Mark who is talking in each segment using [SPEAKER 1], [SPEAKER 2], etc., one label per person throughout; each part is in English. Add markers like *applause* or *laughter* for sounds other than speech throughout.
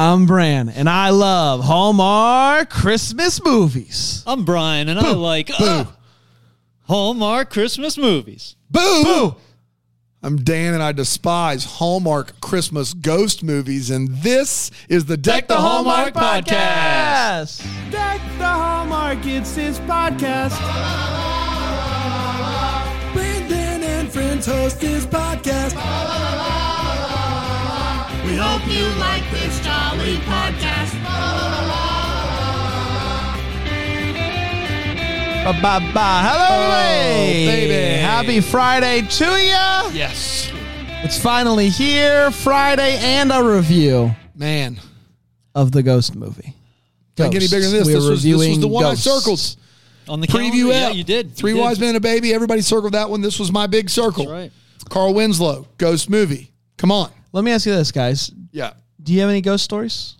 [SPEAKER 1] I'm Bran, and I love Hallmark Christmas movies.
[SPEAKER 2] I'm Brian, and I like uh, Hallmark Christmas movies.
[SPEAKER 3] Boo! Boo! I'm Dan, and I despise Hallmark Christmas ghost movies, and this is the Deck the Hallmark podcast.
[SPEAKER 1] Yes.
[SPEAKER 4] Deck the Hallmark, it's his podcast. Brandon and friends host his podcast.
[SPEAKER 5] We hope you like this jolly podcast.
[SPEAKER 1] Bye bye bye. Hello, oh, everybody.
[SPEAKER 3] baby.
[SPEAKER 1] Happy Friday to you.
[SPEAKER 3] Yes.
[SPEAKER 1] It's finally here. Friday and a review
[SPEAKER 3] Man,
[SPEAKER 1] of the Ghost movie.
[SPEAKER 3] can't get any bigger than this.
[SPEAKER 1] We
[SPEAKER 3] This
[SPEAKER 1] are
[SPEAKER 3] was, this was
[SPEAKER 1] reviewing
[SPEAKER 3] the one
[SPEAKER 1] Ghosts.
[SPEAKER 3] I circled.
[SPEAKER 2] On the
[SPEAKER 3] Preview
[SPEAKER 2] calendar,
[SPEAKER 3] app.
[SPEAKER 2] yeah, you did. You
[SPEAKER 3] Three
[SPEAKER 2] did.
[SPEAKER 3] wise men and a baby. Everybody circled that one. This was my big circle.
[SPEAKER 2] That's right.
[SPEAKER 3] Carl Winslow, ghost movie. Come on.
[SPEAKER 1] Let me ask you this, guys.
[SPEAKER 3] Yeah.
[SPEAKER 1] Do you have any ghost stories?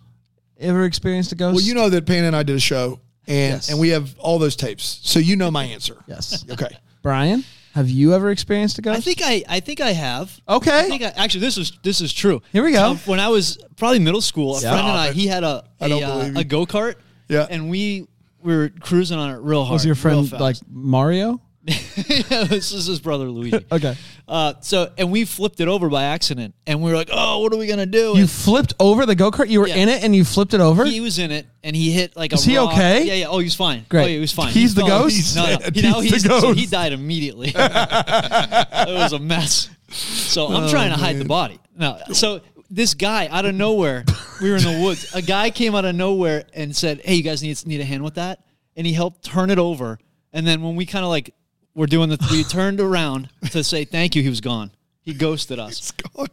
[SPEAKER 1] Ever experienced a ghost?
[SPEAKER 3] Well, you know that Payne and I did a show, and
[SPEAKER 1] Yes.
[SPEAKER 3] and we have all those tapes, so you know my answer.
[SPEAKER 1] Yes. *laughs*
[SPEAKER 3] Okay.
[SPEAKER 1] Brian, have you ever experienced a ghost?
[SPEAKER 2] I think I, I think I have.
[SPEAKER 1] Okay.
[SPEAKER 2] I think I, actually this is this is true.
[SPEAKER 1] Here we go.
[SPEAKER 2] Um, when I was probably middle school, a
[SPEAKER 1] Yeah.
[SPEAKER 2] friend and I,
[SPEAKER 3] it.
[SPEAKER 2] he had a
[SPEAKER 3] I don't
[SPEAKER 2] a, uh, a go kart.
[SPEAKER 3] Yeah.
[SPEAKER 2] And we we were cruising on it real hard.
[SPEAKER 1] Was your friend like Mario? *laughs*
[SPEAKER 2] yeah, this is his brother Luigi. *laughs*
[SPEAKER 1] Okay.
[SPEAKER 2] Uh, so and we flipped it over by accident, and we were like, "Oh, what are we gonna do?"
[SPEAKER 1] You
[SPEAKER 2] And
[SPEAKER 1] flipped over the go kart. You were
[SPEAKER 2] Yeah.
[SPEAKER 1] in it and you flipped it over.
[SPEAKER 2] he was in it, and he hit like a.
[SPEAKER 1] Is he
[SPEAKER 2] rock.
[SPEAKER 1] okay?
[SPEAKER 2] Yeah, yeah. Oh, he's fine.
[SPEAKER 1] Great.
[SPEAKER 2] Oh, yeah, he was fine.
[SPEAKER 1] He's the *laughs*
[SPEAKER 2] fell-
[SPEAKER 1] ghost?
[SPEAKER 2] No, He, now
[SPEAKER 1] the
[SPEAKER 2] he's so he
[SPEAKER 1] ghost.
[SPEAKER 2] died immediately. it was a mess. So I'm
[SPEAKER 1] Oh,
[SPEAKER 2] trying to hide the body. No, so this guy out of nowhere, we were in the woods. A guy came out of nowhere and said, "Hey, you guys need need a hand with that?" And he helped turn it over. And then when we kind of like were doing the, we turned around to say thank you. He was gone. He ghosted us.
[SPEAKER 3] God.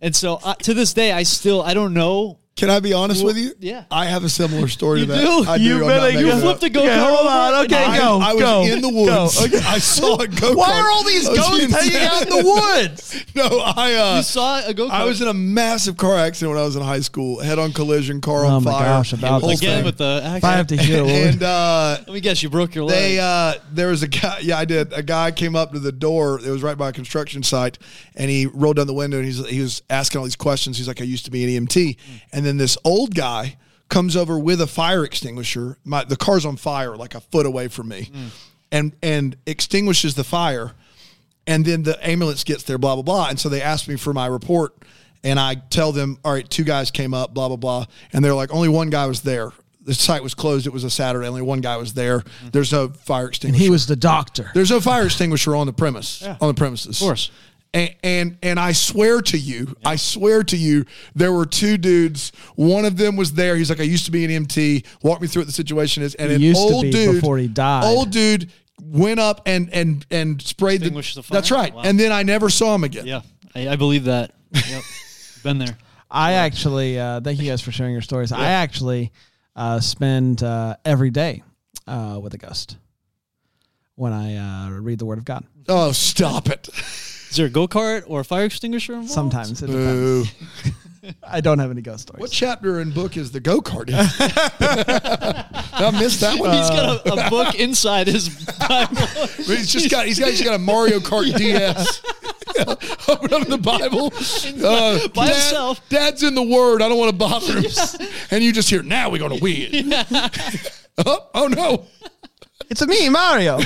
[SPEAKER 2] And so uh, to this day, I still I don't know.
[SPEAKER 3] Can I be honest
[SPEAKER 2] Well,
[SPEAKER 3] with you?
[SPEAKER 2] yeah.
[SPEAKER 3] I have a similar story
[SPEAKER 2] You
[SPEAKER 3] to that.
[SPEAKER 2] do?
[SPEAKER 3] I
[SPEAKER 1] You
[SPEAKER 3] do. I'm
[SPEAKER 1] better-
[SPEAKER 3] not
[SPEAKER 1] you
[SPEAKER 2] flipped a go
[SPEAKER 1] Okay,
[SPEAKER 2] kart
[SPEAKER 1] hold on. Okay,
[SPEAKER 3] I,
[SPEAKER 1] go.
[SPEAKER 3] I was
[SPEAKER 1] go,
[SPEAKER 3] in the woods.
[SPEAKER 1] go. Okay. *laughs*
[SPEAKER 3] I saw a go kart.
[SPEAKER 1] Why are all these ghosts hanging out in the *laughs* woods?
[SPEAKER 3] No, I uh,
[SPEAKER 2] You saw a go kart.
[SPEAKER 3] I was in a massive car accident when I was in high school. Head on collision, car
[SPEAKER 1] Oh
[SPEAKER 3] on
[SPEAKER 1] my
[SPEAKER 3] fire.
[SPEAKER 1] gosh, about
[SPEAKER 3] whole
[SPEAKER 1] this
[SPEAKER 2] again
[SPEAKER 3] thing.
[SPEAKER 2] with the
[SPEAKER 1] If I have to hear a word.
[SPEAKER 3] and uh,
[SPEAKER 2] Let me guess, you broke your leg.
[SPEAKER 3] they uh, there was a guy. Yeah, I did. A guy came up to the door. It was right by a construction site, and he rolled down the window and he's he was asking all these questions. He's like, "I used to be an EMT," and then this old guy comes over with a fire extinguisher. My the car's on fire, like a foot away from me, mm. and and extinguishes the fire. And then the ambulance gets there, blah blah blah. And so they asked me for my report, and I tell them, all right, two guys came up, blah blah blah, and they're like, only one guy was there. The site was closed. It was a Saturday. Only one guy was there. Mm-hmm. There's no fire extinguisher.
[SPEAKER 1] He was the doctor.
[SPEAKER 3] There's no fire extinguisher on the premise. On the premises, of
[SPEAKER 2] course.
[SPEAKER 3] And, and and I swear to you, I swear to you, there were two dudes. One of them was there. He's like, I used to be an EMT. Walk me through what the situation is. And
[SPEAKER 1] He
[SPEAKER 3] an
[SPEAKER 1] used to
[SPEAKER 3] old
[SPEAKER 1] be
[SPEAKER 3] dude
[SPEAKER 1] before he died.
[SPEAKER 3] Old dude went up and and and sprayed the.
[SPEAKER 2] The fire?
[SPEAKER 3] That's right.
[SPEAKER 2] Wow.
[SPEAKER 3] And then I never saw him again.
[SPEAKER 2] yeah, I, I believe that. Yep, *laughs* been there.
[SPEAKER 1] I actually uh, thank you guys for sharing your stories. I actually uh, spend uh, every day uh, with a ghost when I uh, read the Word of God.
[SPEAKER 3] Oh, stop it! *laughs*
[SPEAKER 2] Is there a go kart or a fire extinguisher involved?
[SPEAKER 1] Sometimes it
[SPEAKER 3] Boo.
[SPEAKER 1] depends. *laughs* I don't have any ghost stories.
[SPEAKER 3] What chapter and book is the go kart in? I missed that one.
[SPEAKER 2] He's got a, a *laughs* book inside his Bible. *laughs*
[SPEAKER 3] He's just got he's got he's got a Mario Kart DS. Open up the Bible. Uh,
[SPEAKER 2] By
[SPEAKER 3] Dad-
[SPEAKER 2] himself.
[SPEAKER 3] Dad's in the Word. I don't want to bother him. And you just hear, now we're going to win. oh, oh, no.
[SPEAKER 1] It's a me, Mario.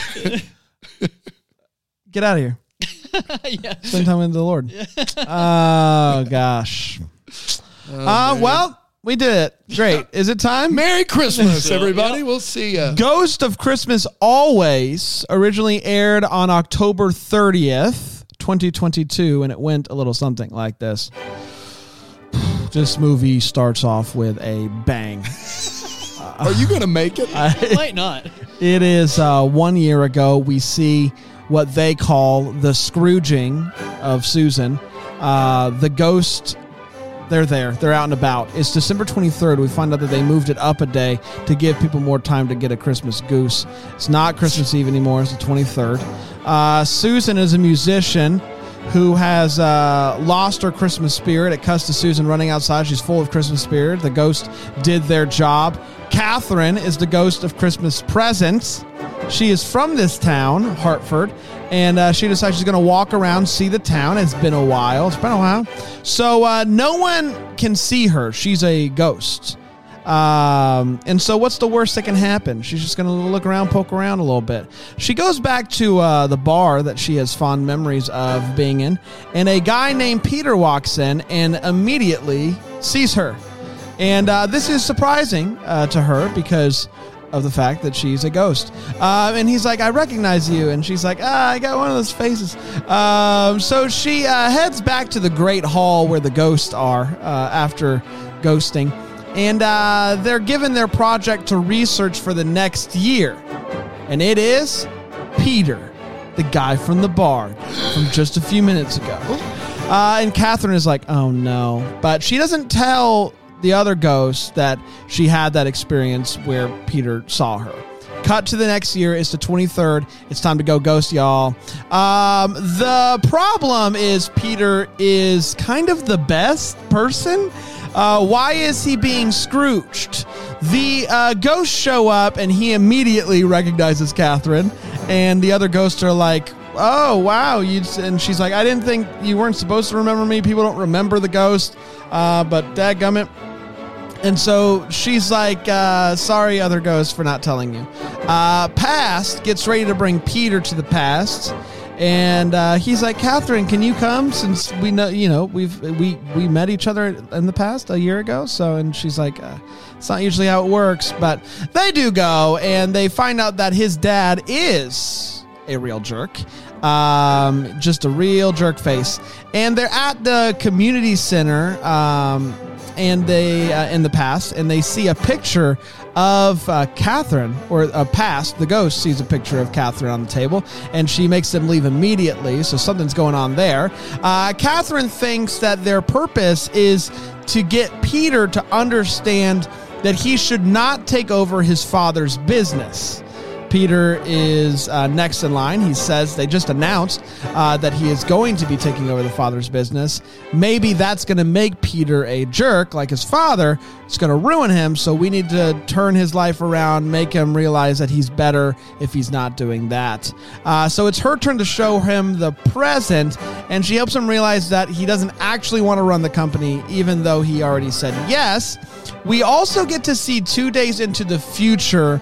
[SPEAKER 1] Get out of here. *laughs*
[SPEAKER 2] yeah.
[SPEAKER 1] Spend time with the Lord. Oh gosh. uh, well, we did it. Great. Is it time?
[SPEAKER 3] Merry Christmas, *laughs* everybody. We'll see you.
[SPEAKER 1] Ghost of Christmas Always originally aired on October 30th, 2022, and it went a little something like this. This movie starts off with a bang.
[SPEAKER 3] Are you going to make it? *laughs*
[SPEAKER 2] Might not.
[SPEAKER 1] It is uh, one year ago. We see what they call the Scrooging of Susan. Uh, the ghost, they're there. They're out and about. It's December 23rd. We find out that they moved it up a day to give people more time to get a Christmas goose. It's not Christmas Eve anymore. It's the 23rd. Uh, Susan is a musician who has uh, lost her Christmas spirit. It cuts to Susan running outside. She's full of Christmas spirit. The ghost did their job. Catherine is the ghost of Christmas presents. She is from this town, Hartford, and uh, she decides she's going to walk around, see the town. It's been a while. It's been a while. So uh, no one can see her. She's a ghost. Um, and so, what's the worst that can happen? She's just going to look around, poke around a little bit. She goes back to uh, the bar that she has fond memories of being in, and a guy named Peter walks in and immediately sees her. And uh, this is surprising uh, to her because of the fact that she's a ghost. Uh, and he's like, I recognize you. And she's like, ah, I got one of those faces. Um, so she uh, heads back to the Great Hall where the ghosts are uh, after ghosting. And uh, they're given their project to research for the next year. And it is Peter, the guy from the bar from just a few minutes ago. Uh, and Catherine is like, oh no. But she doesn't tell the other ghost that she had that experience where Peter saw her. Cut to the next year. It's the 23rd. It's time to go ghost, y'all. Um, the problem is Peter is kind of the best person. Uh, why is he being Scrooged? The uh, ghosts show up and he immediately recognizes Catherine, and the other ghosts are like, "Oh wow!" You and she's like, "I didn't think you weren't supposed to remember me. People don't remember the ghost, uh, but dadgummit." And so she's like, uh, sorry, other ghosts, for not telling you. Uh, past gets ready to bring Peter to the past. And uh, he's like, Catherine, can you come? Since we know, you know, we've we we met each other in the past a year ago. So, and she's like, uh, it's not usually how it works, but they do go, and they find out that his dad is a real jerk, um, just a real jerk face. And they're at the community center. Um, and they uh, in the past and they see a picture of uh, Catherine or uh, past the ghost sees a picture of Catherine on the table and she makes them leave immediately so something's going on there. Uh, Catherine thinks that their purpose is to get Peter to understand that he should not take over his father's business Peter is uh, next in line. He says they just announced uh, that he is going to be taking over the father's business. Maybe that's going to make Peter a jerk like his father. It's going to ruin him. So we need to turn his life around, make him realize that he's better if he's not doing that. Uh, so it's her turn to show him the present, and she helps him realize that he doesn't actually want to run the company, even though he already said yes. We also get to see two days into the future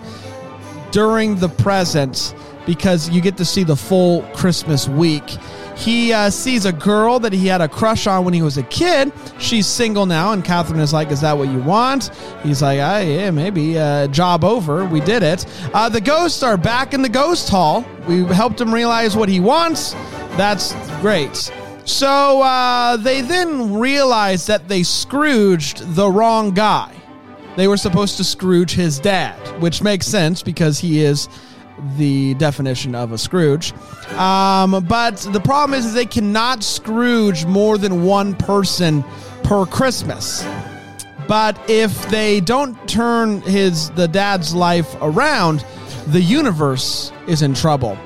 [SPEAKER 1] during the present because you get to see the full Christmas week. He uh, sees a girl that he had a crush on when he was a kid. She's single now, and Catherine is like, "Is that what you want?" He's like, ah, "Yeah, maybe." Uh, job over. We did it. Uh, the ghosts are back in the ghost hall. We helped him realize what he wants. That's great. So uh, they then realize that they Scrooged the wrong guy they were supposed to Scrooge his dad, which makes sense because he is the definition of a Scrooge. Um, but the problem is, is they cannot Scrooge more than one person per Christmas. But if they don't turn his the dad's life around, the universe is in trouble.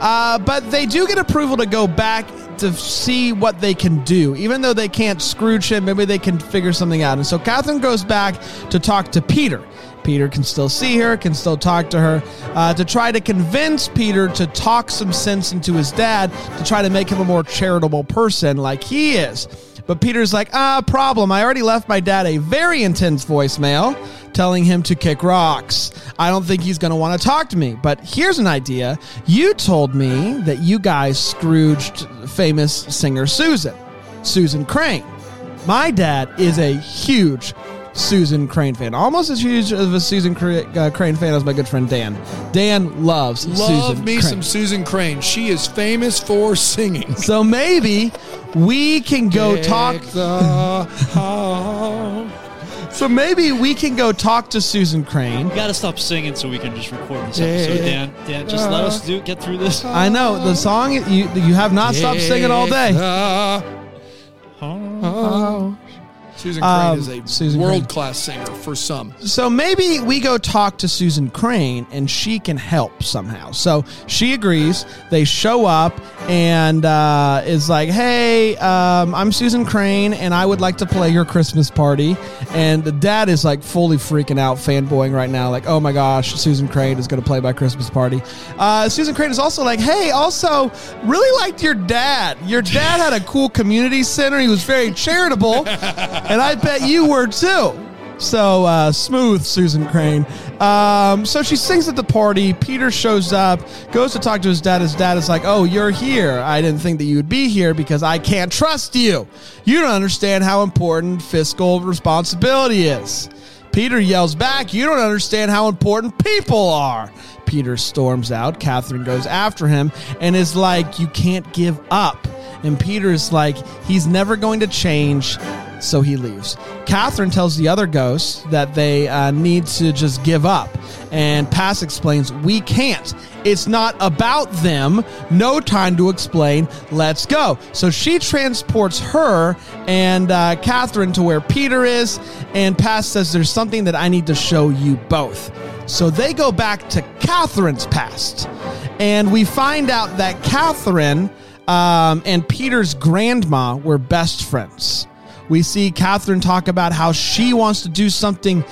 [SPEAKER 1] Uh, but they do get approval to go back to see what they can do. Even though they can't Scrooge him, maybe they can figure something out. And so Catherine goes back to talk to Peter. Peter can still see her, can still talk to her, uh, to try to convince Peter to talk some sense into his dad, to try to make him a more charitable person like he is. But Peter's like, ah, problem. I already left my dad a very intense voicemail telling him to kick rocks. I don't think he's going to want to talk to me. But here's an idea. You told me that you guys Scrooged famous singer Susan, Susan Crane. My dad is a huge Susan Crane fan, almost as huge of a Susan uh, Crane fan as my good friend Dan. Dan loves
[SPEAKER 3] Love
[SPEAKER 1] Susan
[SPEAKER 3] me
[SPEAKER 1] Crane.
[SPEAKER 3] some Susan Crane. She is famous for singing. *laughs*
[SPEAKER 1] So maybe we can go talk. *laughs*
[SPEAKER 3] Deck the hall.
[SPEAKER 1] So maybe we can go talk to Susan Crane.
[SPEAKER 2] We gotta stop singing so we can just record this episode. Dan, Dan, just let us do get through this.
[SPEAKER 1] I know the song. You you have not stopped singing all day.
[SPEAKER 3] Hall. Oh. Susan Crane
[SPEAKER 1] Um,
[SPEAKER 3] is a
[SPEAKER 1] Susan Crane.
[SPEAKER 3] world class singer for some.
[SPEAKER 1] So maybe we go talk to Susan Crane and she can help somehow. So she agrees. They show up and uh, is like, "Hey, um, I'm Susan Crane, and I would like to play your Christmas party." And the dad is like fully freaking out, fanboying right now, like, "Oh my gosh, Susan Crane is going to play my Christmas party." Uh, Susan Crane is also like, "Hey, also really liked your dad. Your dad had a cool community center. He was very charitable, *laughs* and I bet you were too." So uh, smooth, Susan Crane. Um, so she sings at the party. Peter shows up, goes to talk to his dad. His dad is like, "Oh, you're here. I didn't think that you would be here because I can't trust you. You don't understand how important fiscal responsibility is." Peter yells back, You don't understand how important people are. Peter storms out. Catherine goes after him and is like, You can't give up. And Peter is like, He's never going to change. So he leaves. Catherine tells the other ghosts that they uh, need to just give up. And Past explains, We can't. It's not about them. No time to explain. Let's go. So she transports her and uh, Catherine to where Peter is. And Past says, There's something that I need to show you both. So they go back to Catherine's past. And we find out that Catherine um, and Peter's grandma were best friends. We see Catherine talk about how she wants to do something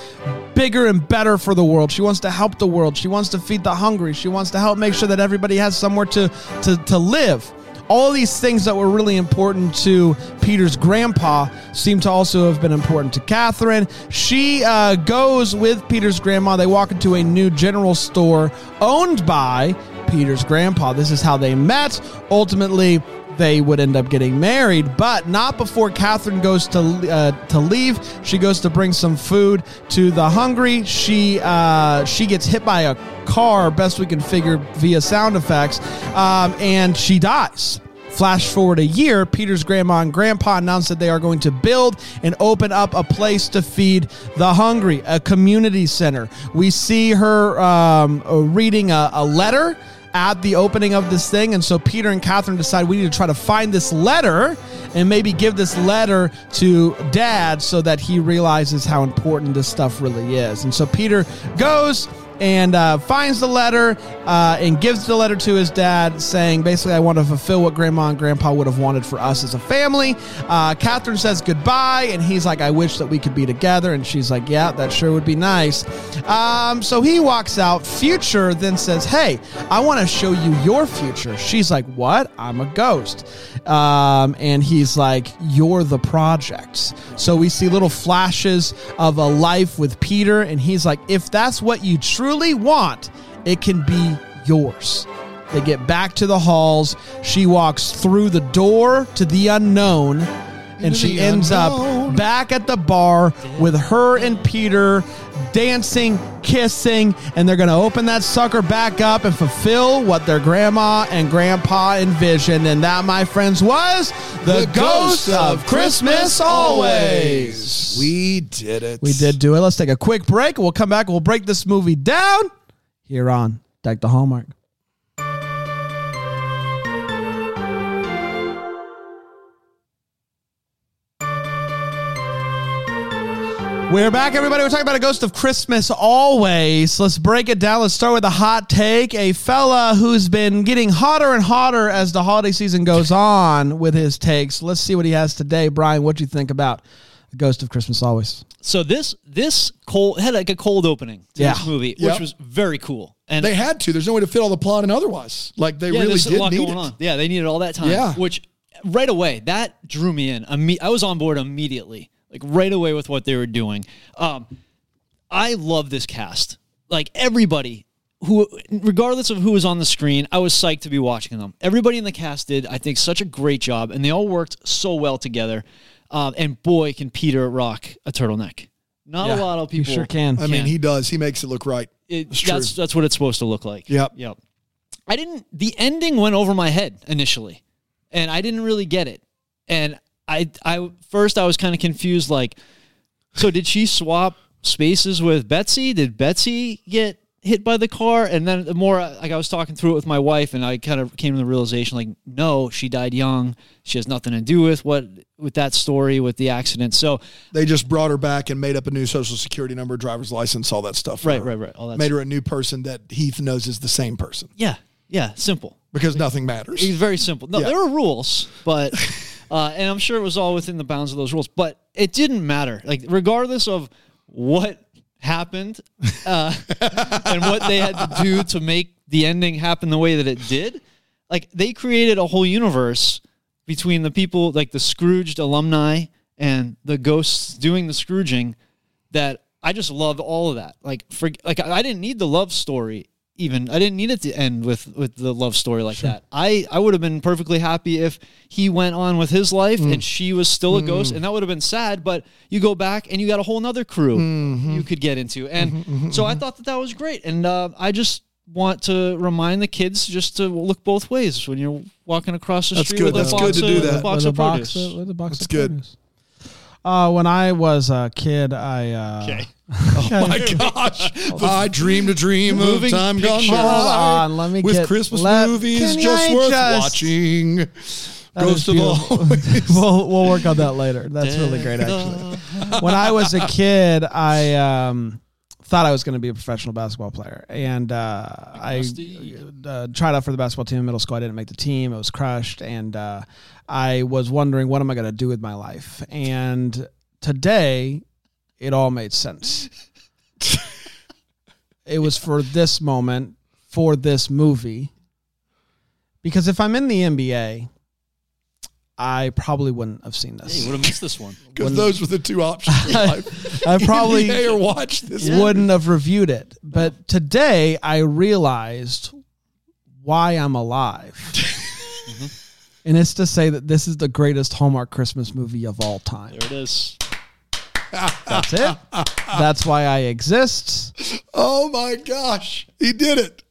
[SPEAKER 1] bigger and better for the world. She wants to help the world. She wants to feed the hungry. She wants to help make sure that everybody has somewhere to, to, to live. All these things that were really important to Peter's grandpa seem to also have been important to Catherine. She uh, goes with Peter's grandma. They walk into a new general store owned by Peter's grandpa. This is how they met. Ultimately, they would end up getting married, but not before Catherine goes to uh, to leave. She goes to bring some food to the hungry. She uh, she gets hit by a car, best we can figure via sound effects, um, and she dies. Flash forward a year, Peter's grandma and grandpa announced that they are going to build and open up a place to feed the hungry, a community center. We see her um, reading a, a letter at the opening of this thing. And so Peter and Catherine decide we need to try to find this letter and maybe give this letter to dad so that he realizes how important this stuff really is. And so Peter goes and uh, finds the letter uh, and gives the letter to his dad, saying, basically, I want to fulfill what grandma and grandpa would have wanted for us as a family. Uh, Catherine says goodbye, and he's like, I wish that we could be together. And she's like, Yeah, that sure would be nice. Um, so he walks out. Future then says, Hey, I want to show you your future. She's like, What? I'm a ghost. Um, and he's like, You're the project. So we see little flashes of a life with Peter, and he's like, If that's what you truly want, it can be yours. They get back to the halls. She walks through the door to the unknown, and she ends
[SPEAKER 3] unknown.
[SPEAKER 1] up back at the bar with her and Peter dancing, kissing, and they're going to open that sucker back up and fulfill what their grandma and grandpa envisioned. And that, my friends, was the, ghost of Christmas always.
[SPEAKER 3] We did it.
[SPEAKER 1] We did do it. Let's take a quick break. We'll come back. We'll break this movie down here on Deck the Hallmark. We're back, everybody. We're talking about a ghost of Christmas always. Let's break it down. Let's start with a hot take. A fella who's been getting hotter and hotter as the holiday season goes on with his takes. Let's see what he has today. Brian, what do you think about the ghost of Christmas always?
[SPEAKER 2] So this this cold had like a cold opening to
[SPEAKER 1] Yeah.
[SPEAKER 2] this movie,
[SPEAKER 3] Yep.
[SPEAKER 2] which was very cool. And
[SPEAKER 3] They had to. There's no way to fit all the plot in otherwise. Like they
[SPEAKER 2] yeah,
[SPEAKER 3] really did
[SPEAKER 2] a lot
[SPEAKER 3] need
[SPEAKER 2] going
[SPEAKER 3] it.
[SPEAKER 2] on. Yeah, they needed all that time.
[SPEAKER 3] Yeah.
[SPEAKER 2] which right away that drew me in. Imme- I was on board immediately, like right away with what they were doing. Um, I love this cast. Like everybody who, regardless of who was on the screen, I was psyched to be watching them. Everybody in the cast did, I think, such a great job, and they all worked so well together. Um, and boy, can Peter rock a turtleneck. Not
[SPEAKER 1] Yeah,
[SPEAKER 2] a lot of
[SPEAKER 1] he
[SPEAKER 2] people.
[SPEAKER 1] sure can.
[SPEAKER 3] I mean, he does. He makes it look right.
[SPEAKER 2] It,
[SPEAKER 3] It's true.
[SPEAKER 2] that's that's what it's supposed to look like.
[SPEAKER 3] Yep.
[SPEAKER 2] Yep. I didn't. The ending went over my head initially, and I didn't really get it. And I, I first I was kind of confused. Like, so did she swap spaces with Betsy? Did Betsy get hit by the car, and then the more like I was talking through it with my wife, and I kind of came to the realization like, no, she died young. She has nothing to do with what with that story with the accident. So
[SPEAKER 3] They just brought her back and made up a new social security number, driver's license, all that stuff.
[SPEAKER 2] right,
[SPEAKER 3] her.
[SPEAKER 2] right, right. All that.
[SPEAKER 3] Made her a new person that Heath knows is the same person
[SPEAKER 2] yeah, yeah, simple.
[SPEAKER 3] because nothing matters.
[SPEAKER 2] It's very simple. No,
[SPEAKER 3] Yeah.
[SPEAKER 2] there are rules, but *laughs* uh, and I'm sure it was all within the bounds of those rules. But it didn't matter. Like regardless of what happened uh, *laughs* and what they had to do to make the ending happen the way that it did, like they created a whole universe between the people, like the Scrooged alumni and the ghosts doing the Scrooging, that I just loved all of that. Like for like I I didn't need the love story even. I didn't need it to end with with the love story like that. I I would have been perfectly happy if he went on with his life and mm. she was still a mm. ghost, and that would have been sad. But you go back and you got a whole nother crew mm-hmm. you could get into, mm-hmm, and mm-hmm, so I thought that that was great. And uh, I just want to remind the kids just to look both ways when you're walking across the
[SPEAKER 3] That's
[SPEAKER 2] street
[SPEAKER 3] good.
[SPEAKER 2] with
[SPEAKER 3] That's
[SPEAKER 2] a
[SPEAKER 3] good
[SPEAKER 2] box
[SPEAKER 3] to
[SPEAKER 2] of,
[SPEAKER 3] do
[SPEAKER 2] with a
[SPEAKER 3] that.
[SPEAKER 2] box
[SPEAKER 1] with
[SPEAKER 2] of
[SPEAKER 1] box
[SPEAKER 2] produce.
[SPEAKER 1] of, with a box
[SPEAKER 3] That's
[SPEAKER 1] of
[SPEAKER 3] good.
[SPEAKER 1] produce. Uh, when I was a kid, I uh,
[SPEAKER 2] Okay. *laughs*
[SPEAKER 3] Oh my *laughs* gosh. I dreamed a dream of time gone by.
[SPEAKER 1] Hold on, let me
[SPEAKER 3] With
[SPEAKER 1] get-
[SPEAKER 3] Christmas
[SPEAKER 1] let-
[SPEAKER 3] movies just
[SPEAKER 1] I
[SPEAKER 3] worth
[SPEAKER 1] just-
[SPEAKER 3] watching.
[SPEAKER 1] That
[SPEAKER 3] Ghost of. *laughs*
[SPEAKER 1] We'll we'll work on that later. That's really great, actually. when I was a kid, I um, thought I was going to be a professional basketball player, and uh, I uh, tried out for the basketball team in middle school. I didn't make the team; I was crushed, and uh, I was wondering what am I going to do with my life. And today, it all made sense. it was for this moment, for this movie, because if I'm in the NBA. I probably wouldn't have seen
[SPEAKER 2] Hey,
[SPEAKER 1] this.
[SPEAKER 2] you would have missed this one. *laughs*
[SPEAKER 3] Because those were the two options *laughs* in life.
[SPEAKER 1] I probably
[SPEAKER 3] NBA or watch this.
[SPEAKER 1] wouldn't have reviewed it. But today I realized why I'm alive. *laughs* And it's to say that this is the greatest Hallmark Christmas movie of all time.
[SPEAKER 2] There it is.
[SPEAKER 1] That's it. That's why I exist.
[SPEAKER 3] Oh my gosh. He did it.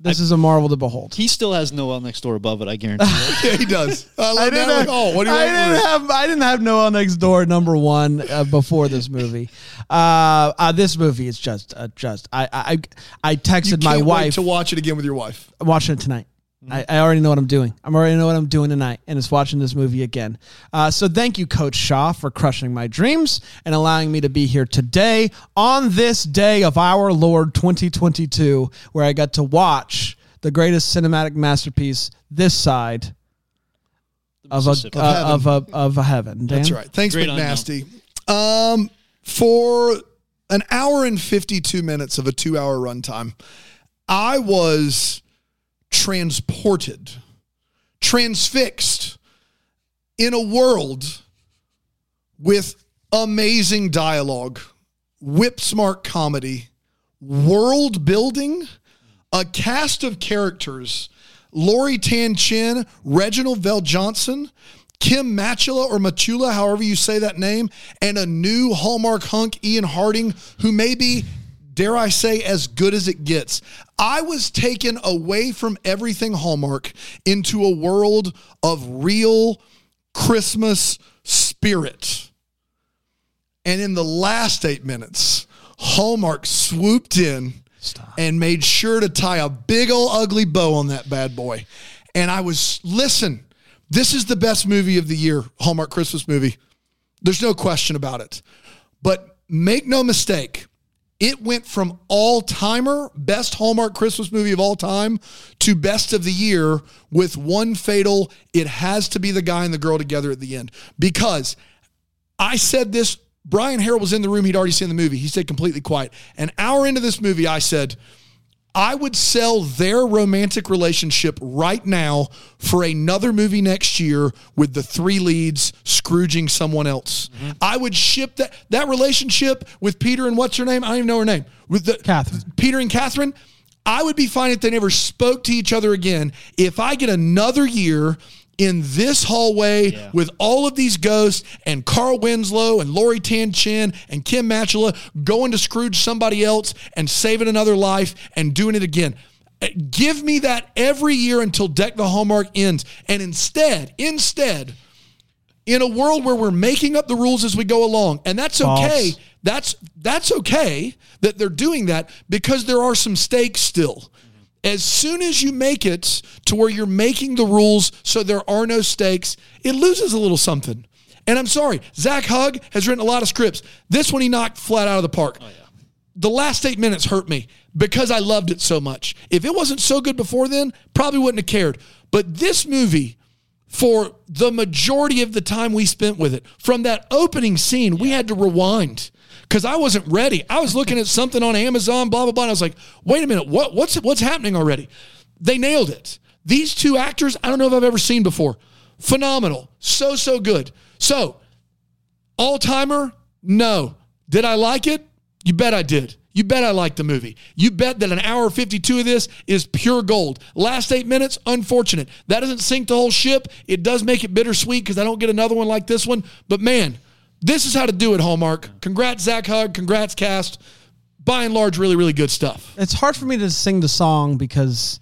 [SPEAKER 1] This is a marvel to behold.
[SPEAKER 2] He still has Noel next door above it. I guarantee. you. *laughs*
[SPEAKER 3] Yeah, he does. I love
[SPEAKER 1] I didn't,
[SPEAKER 3] Natalie
[SPEAKER 1] have,
[SPEAKER 3] Hall. What do you
[SPEAKER 1] I didn't have I didn't have Noel next door number one uh, before this movie. Uh, uh, this movie is just uh, just I I I texted
[SPEAKER 3] You
[SPEAKER 1] my
[SPEAKER 3] can't wait
[SPEAKER 1] wife
[SPEAKER 3] to watch it again with your wife.
[SPEAKER 1] I'm watching it tonight. I, I already know what I'm doing. I'm already know what I'm doing tonight, and it's watching this movie again. Uh, so thank you, Coach Shaw, for crushing my dreams and allowing me to be here today on this day of our Lord 2022, where I got to watch the greatest cinematic masterpiece this side of a
[SPEAKER 2] Mississippi.
[SPEAKER 1] uh, of a of a heaven. Dan?
[SPEAKER 3] That's right. Thanks,
[SPEAKER 2] Great
[SPEAKER 3] McNasty. Um, for an hour and 52 minutes of a two hour runtime, I was transported, transfixed in a world with amazing dialogue, whip smart comedy, world building, a cast of characters Lori Tan Chinn, Reginald VelJohnson, Kim Matula or Matula, however you say that name, and a new Hallmark hunk, Ian Harding, who may be, dare I say, as good as it gets. I was taken away from everything Hallmark into a world of real Christmas spirit. And in the last eight minutes, Hallmark swooped in and made sure to tie a big old ugly bow on that bad boy. And I was, listen, this is the best movie of the year, Hallmark Christmas movie. There's no question about it. But make no mistake, it went from all timer, best Hallmark Christmas movie of all time, to best of the year with one fatal, it has to be the guy and the girl together at the end. Because I said this. Brian Harrell was in the room. He'd already seen the movie. He stayed completely quiet. An hour into this movie, I said, I would sell their romantic relationship right now for another movie next year with the three leads scrooging someone else. I would ship that that relationship with Peter and what's her name? I don't even know her name. With the
[SPEAKER 1] Catherine.
[SPEAKER 3] Peter and Catherine. I would be fine if they never spoke to each other again. If I get another year in this hallway with all of these ghosts and Carl Winslow and Lori Tan Chinn and Kim Matula going to Scrooge somebody else and saving another life and doing it again. Uh, Give me that every year until Deck the Hallmark ends. And instead, instead, in a world where we're making up the rules as we go along, and that's okay.
[SPEAKER 1] False.
[SPEAKER 3] That's that's okay that they're doing that because there are some stakes still. As soon as you make it to where you're making the rules so there are no stakes, it loses a little something. And I'm sorry, Zach Hugg has written a lot of scripts. This one he knocked flat out of the park. Oh, the last eight minutes hurt me because I loved it so much. If it wasn't so good before then, probably wouldn't have cared. But this movie, for the majority of the time we spent with it, from that opening scene, we had to rewind because I wasn't ready. I was looking at something on Amazon, blah blah blah. And I was like, wait a minute, what what's what's happening already? They nailed it. These two actors, I don't know if I've ever seen before. Phenomenal, so so good. So, all timer, no. Did I like it? You bet I did. You bet I liked the movie. You bet that an hour 52 of this is pure gold. Last eight minutes, unfortunate. That doesn't sink the whole ship. It does make it bittersweet because I don't get another one like this one. But man, this is how to do it, Hallmark. Congrats, Zach Hugg. Congrats, cast. By and large, really, really good stuff.
[SPEAKER 1] It's hard for me to sing the song because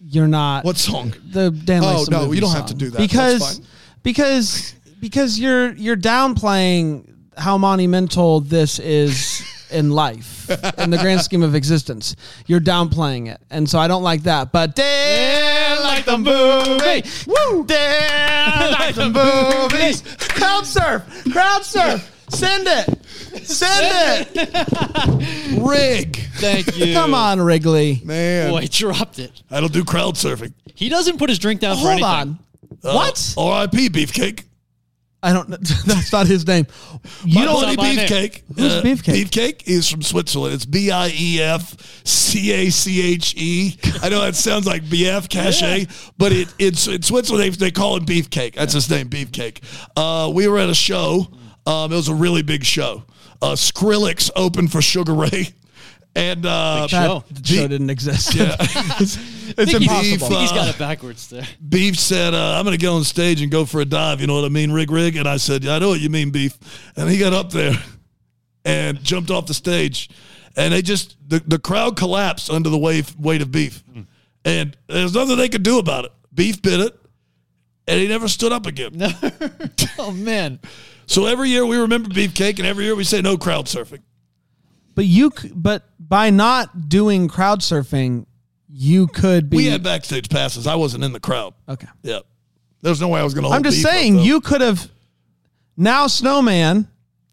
[SPEAKER 1] you're not
[SPEAKER 3] What song?
[SPEAKER 1] the Dan.
[SPEAKER 3] Oh, no,
[SPEAKER 1] Movie
[SPEAKER 3] you don't have
[SPEAKER 1] song.
[SPEAKER 3] to do that. That's
[SPEAKER 1] because
[SPEAKER 3] fine.
[SPEAKER 1] because because you're you're downplaying how monumental this is in life in the grand scheme of existence. You're downplaying it, and so I don't like that. But Dan like the movie, woo! Dan like the *laughs* movies. Crowd surf, crowd surf. Send it, send it. *laughs*
[SPEAKER 3] Rig.
[SPEAKER 2] Thank you.
[SPEAKER 1] Come on, Wrigley.
[SPEAKER 3] Man,
[SPEAKER 2] Boy, dropped it.
[SPEAKER 3] I don't do crowd surfing.
[SPEAKER 2] He doesn't put his drink down for
[SPEAKER 1] Hold
[SPEAKER 2] anything.
[SPEAKER 1] on. What?
[SPEAKER 3] Uh, R.I.P. Beefcake.
[SPEAKER 1] I don't. know. *laughs* That's not his name. You don't.
[SPEAKER 3] buddy. Beefcake.
[SPEAKER 1] Who's
[SPEAKER 3] uh,
[SPEAKER 1] Beefcake?
[SPEAKER 3] Beefcake is from Switzerland. It's B I E F C A C H E. I know that sounds like BF cachet, but it, it's in Switzerland they, they call him Beefcake. That's his name, Beefcake. Uh, we were at a show. Um, it was a really big show. Uh, Skrillex opened for Sugar Ray, *laughs* and uh,
[SPEAKER 2] Big
[SPEAKER 1] That
[SPEAKER 2] show.
[SPEAKER 1] show didn't exist.
[SPEAKER 3] Yeah. *laughs*
[SPEAKER 1] it's *laughs* it's
[SPEAKER 2] I think he's-
[SPEAKER 1] impossible.
[SPEAKER 2] I think he's
[SPEAKER 3] Uh,
[SPEAKER 2] got it backwards there.
[SPEAKER 3] Beef said, uh, I'm going to go on stage and go for a dive. You know what I mean, Rig Rig? And I said, Yeah, I know what you mean, Beef. And he got up there *laughs* and jumped off the stage. And they just, the, the crowd collapsed under the wave, weight of Beef. And there's nothing they could do about it. Beef bit it, and he never stood up again.
[SPEAKER 2] Oh man,
[SPEAKER 3] So every year we remember Beefcake, and every year we say no crowd surfing.
[SPEAKER 1] But you, c- but by not doing crowd surfing, you could be.
[SPEAKER 3] We had backstage passes. I wasn't in the crowd.
[SPEAKER 1] okay.
[SPEAKER 3] Yep. There's no way I was going to
[SPEAKER 1] I'm just saying you could have. Now, Snowman,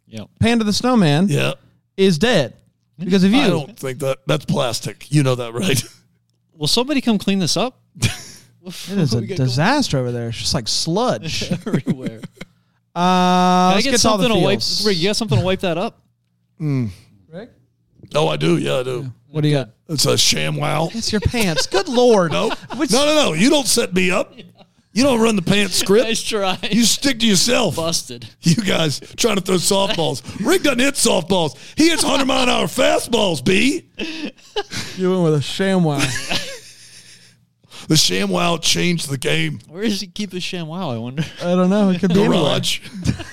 [SPEAKER 2] yep.
[SPEAKER 1] Panda the Snowman,
[SPEAKER 3] Yeah.
[SPEAKER 1] is dead because of you.
[SPEAKER 3] I don't think that, that's plastic. You know that, right? *laughs*
[SPEAKER 2] Will somebody come clean this up? *laughs*
[SPEAKER 1] It is *laughs* a
[SPEAKER 2] We got going
[SPEAKER 1] disaster over there. It's just like sludge.
[SPEAKER 2] everywhere.
[SPEAKER 1] Uh,
[SPEAKER 2] Can I
[SPEAKER 1] let's
[SPEAKER 2] get
[SPEAKER 1] get to all the
[SPEAKER 2] something to wipe?
[SPEAKER 1] feels.
[SPEAKER 2] Rick, you got something to wipe that up?
[SPEAKER 1] Rick?
[SPEAKER 3] Oh, I do. Yeah, I do.
[SPEAKER 1] What do you got?
[SPEAKER 3] It's a sham wow.
[SPEAKER 1] It's your pants. Good lord.
[SPEAKER 3] No, *laughs*
[SPEAKER 1] Which-
[SPEAKER 3] no, no, no. You don't set me up. You don't run the pants script.
[SPEAKER 2] Nice try.
[SPEAKER 3] You stick to yourself.
[SPEAKER 2] busted.
[SPEAKER 3] You guys trying to throw softballs. Rick doesn't hit softballs. He hits 100 mile an hour fastballs, B.
[SPEAKER 1] You went with a sham wow. *laughs*
[SPEAKER 3] The sham wow changed the game.
[SPEAKER 2] Where does he keep his sham? Wow, I wonder.
[SPEAKER 1] I don't know. It could be anywhere.
[SPEAKER 3] Garage. *laughs*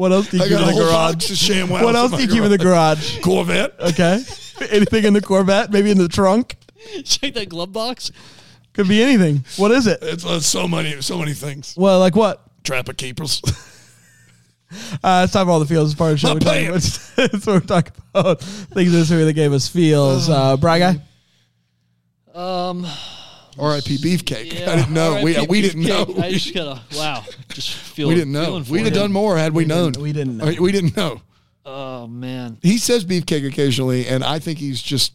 [SPEAKER 1] What else do you
[SPEAKER 3] I
[SPEAKER 1] keep
[SPEAKER 3] got
[SPEAKER 1] in
[SPEAKER 3] a
[SPEAKER 1] the
[SPEAKER 3] whole
[SPEAKER 1] garage?
[SPEAKER 3] box of sham wow.
[SPEAKER 1] What else do you keep in the garage?
[SPEAKER 3] Corvette?
[SPEAKER 1] Okay. *laughs* Anything in the Corvette? Maybe in the trunk?
[SPEAKER 2] Check that glove box.
[SPEAKER 1] Could be anything. What is it?
[SPEAKER 3] It's uh, so many, so many things.
[SPEAKER 1] Well, like what?
[SPEAKER 3] Trapper keepers. *laughs*
[SPEAKER 1] Uh, it's time for all the feels. It's part of the show.
[SPEAKER 3] My
[SPEAKER 1] We're talking
[SPEAKER 3] pants.
[SPEAKER 1] about, *laughs* that's what we're talking about. Things this movie that gave us feels. Uh, Bry guy?
[SPEAKER 2] Um,
[SPEAKER 3] R.I.P. Beefcake.
[SPEAKER 2] yeah,
[SPEAKER 3] I didn't know. We, we didn't know.
[SPEAKER 2] I just gotta. Wow. Just feel. *laughs*
[SPEAKER 3] we didn't know. We'd have done more had we, known.
[SPEAKER 1] we didn't know.
[SPEAKER 3] I mean, we didn't know.
[SPEAKER 2] Oh man.
[SPEAKER 3] He says beefcake occasionally, and I think he's just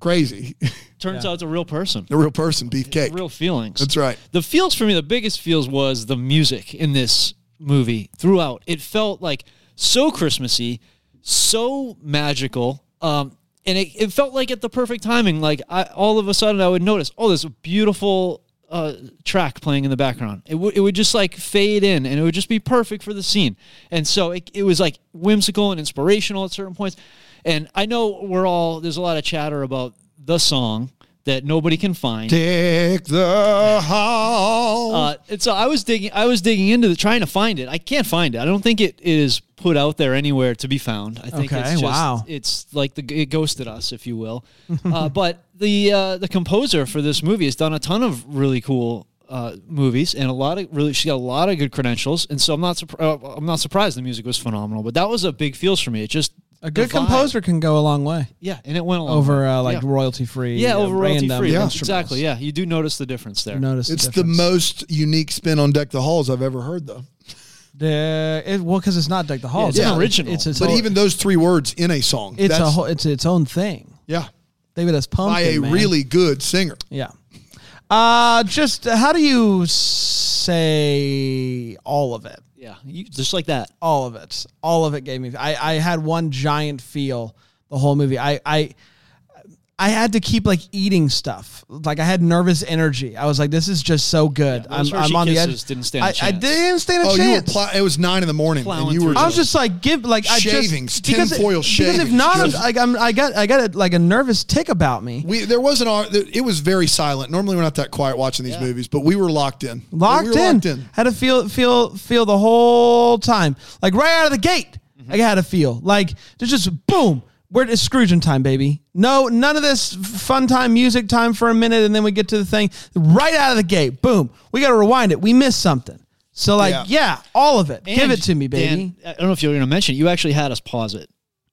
[SPEAKER 3] crazy. *laughs*
[SPEAKER 2] Turns out it's a real person.
[SPEAKER 3] a real person, beefcake.
[SPEAKER 2] Real feelings.
[SPEAKER 3] That's right.
[SPEAKER 2] The feels for me, the biggest feels was the music in this movie throughout. It felt like so Christmassy, so magical. Um, and it, it felt like at the perfect timing. Like I, all of a sudden, I would notice, oh, there's a beautiful uh, track playing in the background. It would it would just like fade in, and it would just be perfect for the scene. And so it, it was like whimsical and inspirational at certain points. And I know we're all there's a lot of chatter about the song that nobody can find.
[SPEAKER 3] Take the hall.
[SPEAKER 2] Uh, and so I was digging. I was digging into the, trying to find it. I can't find it. I don't think it is put out there anywhere to be found. I think
[SPEAKER 1] Okay,
[SPEAKER 2] it's just,
[SPEAKER 1] wow.
[SPEAKER 2] It's like the it ghosted us, if you will. uh, *laughs* but the uh, the composer for this movie has done a ton of really cool uh, movies and a lot of really she got a lot of good credentials, and so I'm not surprised. Uh, I'm not surprised the music was phenomenal, but that was a big feels for me. It just
[SPEAKER 1] A good
[SPEAKER 2] the vibe.
[SPEAKER 1] composer can go a long way
[SPEAKER 2] yeah, and it went along
[SPEAKER 1] over uh, like
[SPEAKER 2] yeah.
[SPEAKER 1] royalty free.
[SPEAKER 2] yeah over royalty free.
[SPEAKER 3] Yeah.
[SPEAKER 2] Exactly. Yeah, you do notice the difference there.
[SPEAKER 1] Notice
[SPEAKER 3] It's the
[SPEAKER 1] difference.
[SPEAKER 3] most unique spin on Deck the Halls I've ever heard, though.
[SPEAKER 1] The- it, well, because it's not Deck the Hall.
[SPEAKER 2] it's an original.
[SPEAKER 1] It's, it's
[SPEAKER 3] But
[SPEAKER 1] whole-
[SPEAKER 3] even those three words in a song,
[SPEAKER 1] it's a whole, it's its own thing.
[SPEAKER 3] yeah,
[SPEAKER 1] David S. Pumpkin
[SPEAKER 3] by a
[SPEAKER 1] man.
[SPEAKER 3] really good singer.
[SPEAKER 1] yeah. Uh, just uh, how do you say all of it?
[SPEAKER 2] Yeah, you, just like that.
[SPEAKER 1] all of it all of it gave me i i had one giant feel the whole movie i i I had to keep like eating stuff. Like I had nervous energy. I was like, "This is just so good."
[SPEAKER 2] Yeah,
[SPEAKER 1] I'm, I'm
[SPEAKER 2] Hershey
[SPEAKER 1] on the edge.
[SPEAKER 2] Kisses didn't stand a
[SPEAKER 1] I, I
[SPEAKER 2] chance.
[SPEAKER 1] I didn't stand a
[SPEAKER 3] Oh, you were
[SPEAKER 1] chance.
[SPEAKER 3] pl- it was nine in the morning,
[SPEAKER 2] Plowing
[SPEAKER 3] and you were.
[SPEAKER 1] I was
[SPEAKER 3] just-
[SPEAKER 1] just like, give like I
[SPEAKER 3] Shavings,
[SPEAKER 1] just because
[SPEAKER 3] tinfoil
[SPEAKER 1] because if not, I'm,
[SPEAKER 3] just-
[SPEAKER 1] like I'm I got I got a, like a nervous tick about me.
[SPEAKER 3] we there wasn't. Our, it was very silent. Normally, we're not that quiet watching these
[SPEAKER 2] Yeah.
[SPEAKER 3] movies, but we were locked in.
[SPEAKER 1] locked,
[SPEAKER 3] we were
[SPEAKER 1] in.
[SPEAKER 3] Locked in.
[SPEAKER 1] Had to feel feel feel the whole time, like right out of the gate.
[SPEAKER 3] Mm-hmm.
[SPEAKER 1] I had to feel like there's just boom. Where is Scrooging time, baby? No, none of this fun time, music time for a minute, and then we get to the thing right out of the gate. Boom. We got to rewind it. We missed something. So like,
[SPEAKER 3] Yeah.
[SPEAKER 1] yeah, all of it. Give it to me, baby.
[SPEAKER 2] Dan, I don't know if you were going to mention. it, You actually had us pause it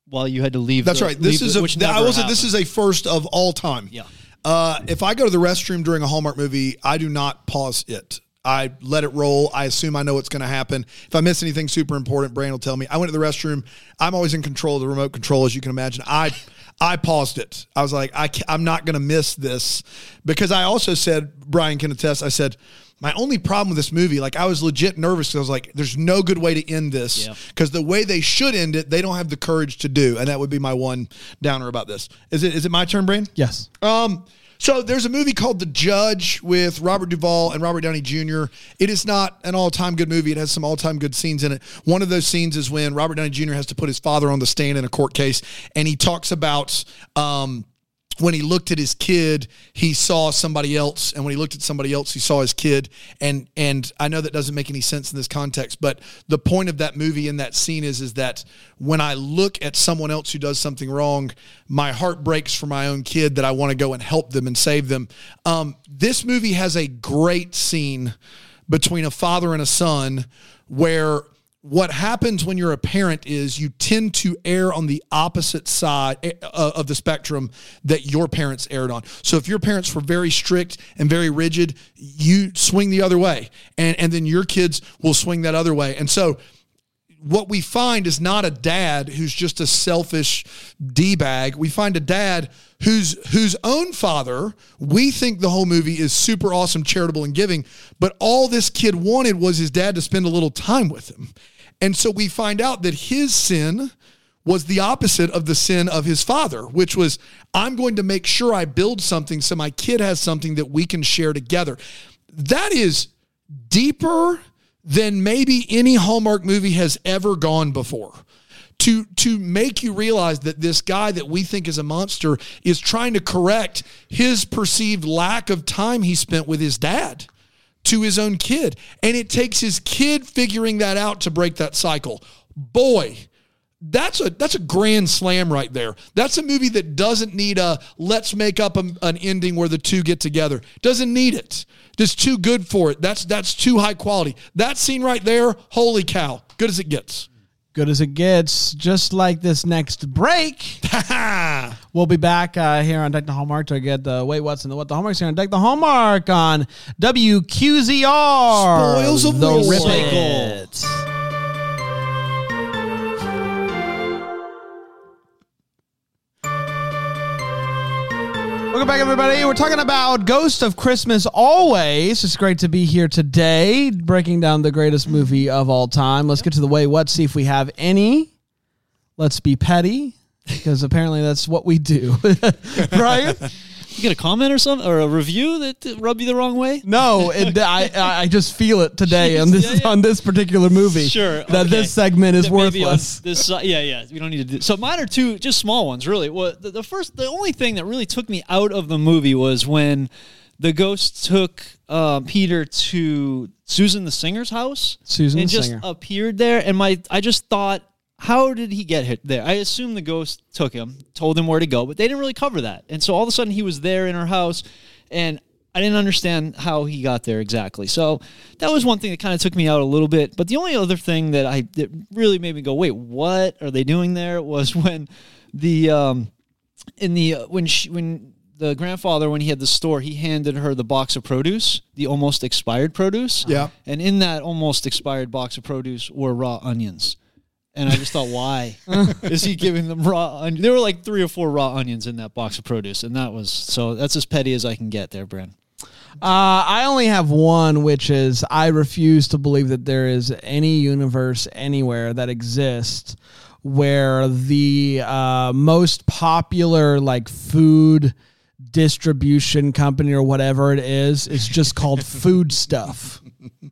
[SPEAKER 2] while you had to leave.
[SPEAKER 3] That's
[SPEAKER 2] the-
[SPEAKER 3] right. This is
[SPEAKER 2] the-
[SPEAKER 3] a.
[SPEAKER 2] which
[SPEAKER 3] I
[SPEAKER 2] never
[SPEAKER 3] will say this is a first of all time.
[SPEAKER 2] Yeah.
[SPEAKER 3] Uh, if I go to the restroom during a Hallmark movie, I do not pause it. I let it roll. I assume I know what's going to happen. If I miss anything super important, Brain will tell me. I went to the restroom. I'm always in control of the remote control, as you can imagine. I I paused it. I was like, I am not going to miss this because I also said, Brian can attest. I said. My only problem with this movie, like I was legit nervous because I was like, "There's no good way to end this
[SPEAKER 2] Yeah.
[SPEAKER 3] because the way they should end it, they don't have the courage to do." And that would be my one downer about this. Is it? Is it my turn, Brain?
[SPEAKER 1] yes.
[SPEAKER 3] Um, so there's a movie called The Judge with Robert Duvall and Robert Downey Jr. It is not an all-time good movie. It has some all-time good scenes in it. One of those scenes is when Robert Downey Jr. has to put his father on the stand in a court case, and he talks about um, when he looked at his kid, he saw somebody else, and when he looked at somebody else, he saw his kid. And and I know that doesn't make any sense in this context, but the point of that movie in that scene is is that when I look at someone else who does something wrong, my heart breaks for my own kid that I want to go and help them and save them. Um, this movie has a great scene between a father and a son where what happens when you're a parent is you tend to err on the opposite side eh, uh, of the spectrum that your parents erred on. So if your parents were very strict and very rigid, you swing the other way. And and then your kids will swing that other way. And so what we find is not a dad who's just a selfish d-bag. We find a dad whose whose own father, we think the whole movie is super awesome, charitable, and giving, but all this kid wanted was his dad to spend a little time with him. And so we find out that his sin was the opposite of the sin of his father, which was, I'm going to make sure I build something so my kid has something that we can share together. That is deeper than maybe any Hallmark movie has ever gone before. To, to make you realize that this guy that we think is a monster is trying to correct his perceived lack of time he spent with his dad to his own kid. And it takes his kid figuring that out to break that cycle. Boy, that's a that's a grand slam right there. That's a movie that doesn't need a let's make up a, an ending where the two get together. Doesn't need it. Just too good for it. That's that's too high quality. That scene right there, holy cow, good as it gets.
[SPEAKER 1] Good as it gets. Just like this next break. *laughs* We'll be back uh, here on Deck the Hallmark to get the wait what's in the what the Hallmark's here on Deck the Hallmark on WQZR.
[SPEAKER 3] Spoils of
[SPEAKER 1] the
[SPEAKER 3] war.
[SPEAKER 1] Welcome back, everybody. We're talking about Ghost of Christmas Always. It's great to be here today, breaking down the greatest movie of all time. Let's get to the way what, see if we have any. Let's be petty, because apparently that's what we do. *laughs* Brian?
[SPEAKER 2] You get a comment or something or a review that uh, rubbed you the wrong way?
[SPEAKER 1] No, it, *laughs* I I just feel it today on this
[SPEAKER 2] Yeah, yeah.
[SPEAKER 1] on this particular movie.
[SPEAKER 2] Sure.
[SPEAKER 1] that
[SPEAKER 2] okay.
[SPEAKER 1] this segment is
[SPEAKER 2] That
[SPEAKER 1] worthless.
[SPEAKER 2] This, si- yeah, yeah. We don't need to do. So mine are two, just small ones, really. Well, the, the first, the only thing that really took me out of the movie was when the ghost took uh, Peter to Susan the singer's house.
[SPEAKER 1] Susan
[SPEAKER 2] and
[SPEAKER 1] the
[SPEAKER 2] just
[SPEAKER 1] singer.
[SPEAKER 2] appeared there, and my, I just thought. How did he get hit there? I assume the ghost took him, told him where to go, but they didn't really cover that. And so all of a sudden he was there in her house, and I didn't understand how he got there exactly. So that was one thing that kind of took me out a little bit. But the only other thing that I that really made me go, "Wait, what are they doing there?" was *laughs* when the um in the uh, when she when the grandfather when he had the store, he handed her the box of produce, the almost expired produce.
[SPEAKER 3] Yeah.
[SPEAKER 2] And in that almost expired box of produce were raw onions. And I just thought, why *laughs* is he giving them raw onions? There were like three or four raw onions in that box of produce, and that was so. That's as petty as I can get there, Brand.
[SPEAKER 1] Uh, I only have one, which is I refuse to believe that there is any universe anywhere that exists where the uh, most popular like food distribution company or whatever it is is just called *laughs* food stuff.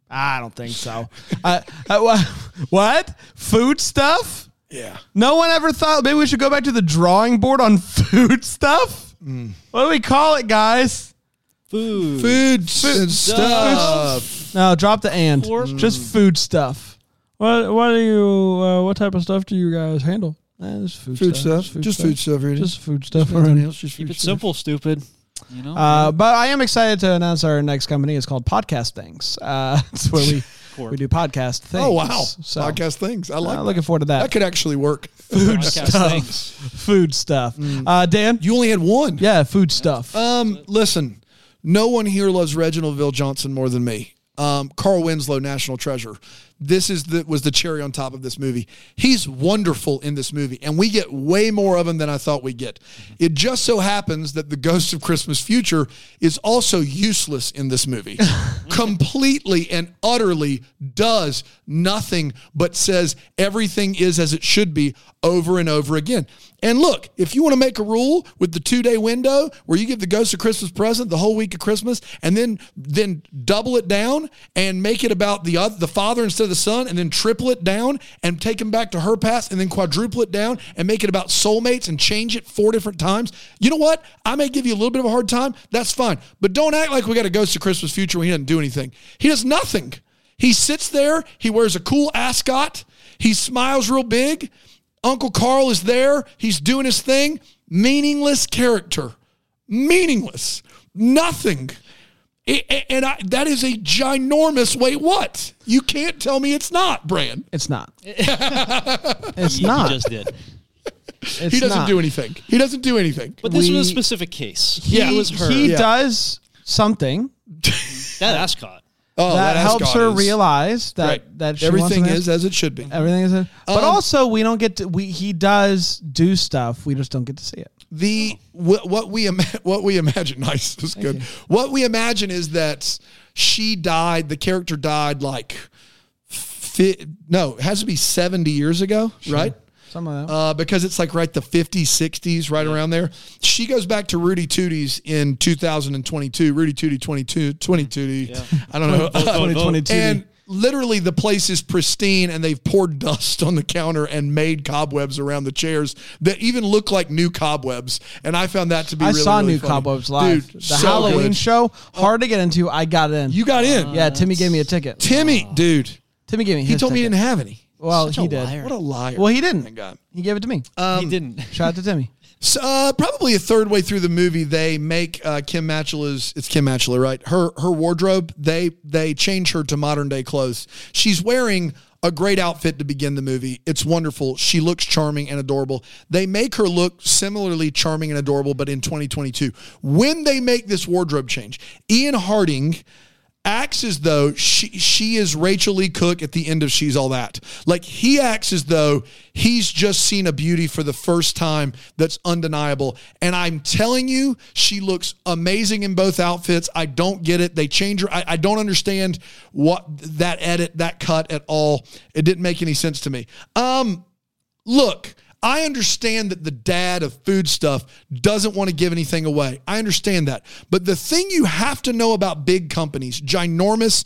[SPEAKER 1] I don't think so. Uh, uh, what food stuff?
[SPEAKER 3] Yeah.
[SPEAKER 1] No one ever thought maybe we should go back to the drawing board on *laughs* food stuff. What do we call it, guys?
[SPEAKER 2] Food.
[SPEAKER 3] Food, and stuff.
[SPEAKER 1] No, drop the and.
[SPEAKER 2] Pork.
[SPEAKER 1] Just food stuff. What What do you? Uh, what type of stuff do you guys handle? Eh, just food,
[SPEAKER 3] Food
[SPEAKER 1] stuff.
[SPEAKER 3] stuff. Just food stuff. Really.
[SPEAKER 1] Just food stuff.
[SPEAKER 3] nothing
[SPEAKER 1] around.
[SPEAKER 3] else. Just
[SPEAKER 2] Keep
[SPEAKER 3] food
[SPEAKER 2] it
[SPEAKER 3] stuff.
[SPEAKER 2] simple, stupid. You know.
[SPEAKER 1] Uh, but I am excited to announce our next company is called Podcast Things. Uh, *laughs* it's where we *laughs* we do podcast things.
[SPEAKER 3] Oh wow!
[SPEAKER 1] So
[SPEAKER 3] Podcast things. I like.
[SPEAKER 1] uh, looking forward to that.
[SPEAKER 3] That could actually work.
[SPEAKER 1] food
[SPEAKER 2] Podcast
[SPEAKER 1] stuff.
[SPEAKER 2] things. *laughs*
[SPEAKER 1] Food stuff. Uh, Dan.
[SPEAKER 3] You only had one.
[SPEAKER 1] Yeah, food stuff.
[SPEAKER 3] Um, listen, no one here loves Reginald VelJohnson more than me. Um, Carl Winslow, national treasure. This is the was the cherry on top of this movie. He's wonderful in this movie, and we get way more of him than I thought we'd get. It just so happens that the Ghost of Christmas Future is also useless in this movie. *laughs* Completely and utterly does nothing but says everything is as it should be over and over again. And look, if you want to make a rule with the two day window where you give the ghost a Christmas present the whole week of Christmas, and then then double it down and make it about the other, the father instead of the son, and then triple it down and take him back to her past, and then quadruple it down and make it about soulmates and change it four different times. You know what? I may give you a little bit of a hard time. That's fine, but don't act like we got a ghost of Christmas future when he doesn't do anything. He does nothing. He sits there. He wears a cool ascot. He smiles real big. Uncle Carl is there. He's doing his thing. Meaningless character. Meaningless. Nothing. I- I- and I, that is a ginormous wait what? You can't tell me it's not, Bran.
[SPEAKER 1] it's not. *laughs* it's
[SPEAKER 2] You
[SPEAKER 1] not.
[SPEAKER 2] just did.
[SPEAKER 1] It's
[SPEAKER 3] He doesn't
[SPEAKER 1] not.
[SPEAKER 3] do anything. He doesn't do anything.
[SPEAKER 2] But this was a specific case.
[SPEAKER 3] Yeah.
[SPEAKER 2] it was her.
[SPEAKER 1] He
[SPEAKER 3] Yeah.
[SPEAKER 1] does something
[SPEAKER 2] that ascot.
[SPEAKER 3] Oh,
[SPEAKER 1] that, helps her
[SPEAKER 3] is-
[SPEAKER 1] realize that
[SPEAKER 3] Right.
[SPEAKER 1] that
[SPEAKER 3] everything is as it should be.
[SPEAKER 1] everything is. But
[SPEAKER 3] Um,
[SPEAKER 1] also, we don't get to. We he does do stuff. We just don't get to see it.
[SPEAKER 3] the wh- what we *laughs* what we imagine *laughs* nice that's good what we imagine is that she died the character died like fi- no it has to be 70 years ago right
[SPEAKER 1] Something like that.
[SPEAKER 3] uh, because it's like right the 50s 60s right around there she goes back to rudy tooties in 2022 rudy tootie 22 20 tootie *laughs* i don't know
[SPEAKER 1] 2022.
[SPEAKER 3] and literally the place is pristine and they've poured dust on the counter and made cobwebs around the chairs that even look like new cobwebs and i found that to be
[SPEAKER 1] I
[SPEAKER 3] really,
[SPEAKER 1] saw
[SPEAKER 3] really
[SPEAKER 1] new
[SPEAKER 3] funny.
[SPEAKER 1] cobwebs live.
[SPEAKER 3] Dude,
[SPEAKER 1] the
[SPEAKER 3] so
[SPEAKER 1] Halloween
[SPEAKER 3] good.
[SPEAKER 1] show hard to get into. I got in.
[SPEAKER 3] you got in
[SPEAKER 1] yeah, Timmy gave me a ticket.
[SPEAKER 3] timmy dude
[SPEAKER 1] Timmy gave me.
[SPEAKER 3] he told me he didn't have any
[SPEAKER 1] Well,
[SPEAKER 2] Such
[SPEAKER 1] he
[SPEAKER 2] a
[SPEAKER 1] did.
[SPEAKER 2] liar.
[SPEAKER 3] what a liar
[SPEAKER 1] Well, he didn't.
[SPEAKER 3] Thank God.
[SPEAKER 1] He gave it to me.
[SPEAKER 2] he didn't. *laughs*
[SPEAKER 1] Shout out to Timmy.
[SPEAKER 3] So, uh, probably a third way through the movie, they make uh, Kim Matula's. It's Kim Matula, right? Her her wardrobe. They they change her to modern day clothes. She's wearing a great outfit to begin the movie. It's wonderful. She looks charming and adorable. They make her look similarly charming and adorable, but in 2022. When they make this wardrobe change, Ian Harding acts as though she she is Rachael Leigh Cook at the end of She's All That. Like he acts as though he's just seen a beauty for the first time that's undeniable. And I'm telling you, she looks amazing in both outfits. I don't get it. They change her. I, I don't understand what that edit, that cut at all. It didn't make any sense to me. Um, look, I understand that the dad of food stuff doesn't want to give anything away. I understand that. But the thing you have to know about big companies, ginormous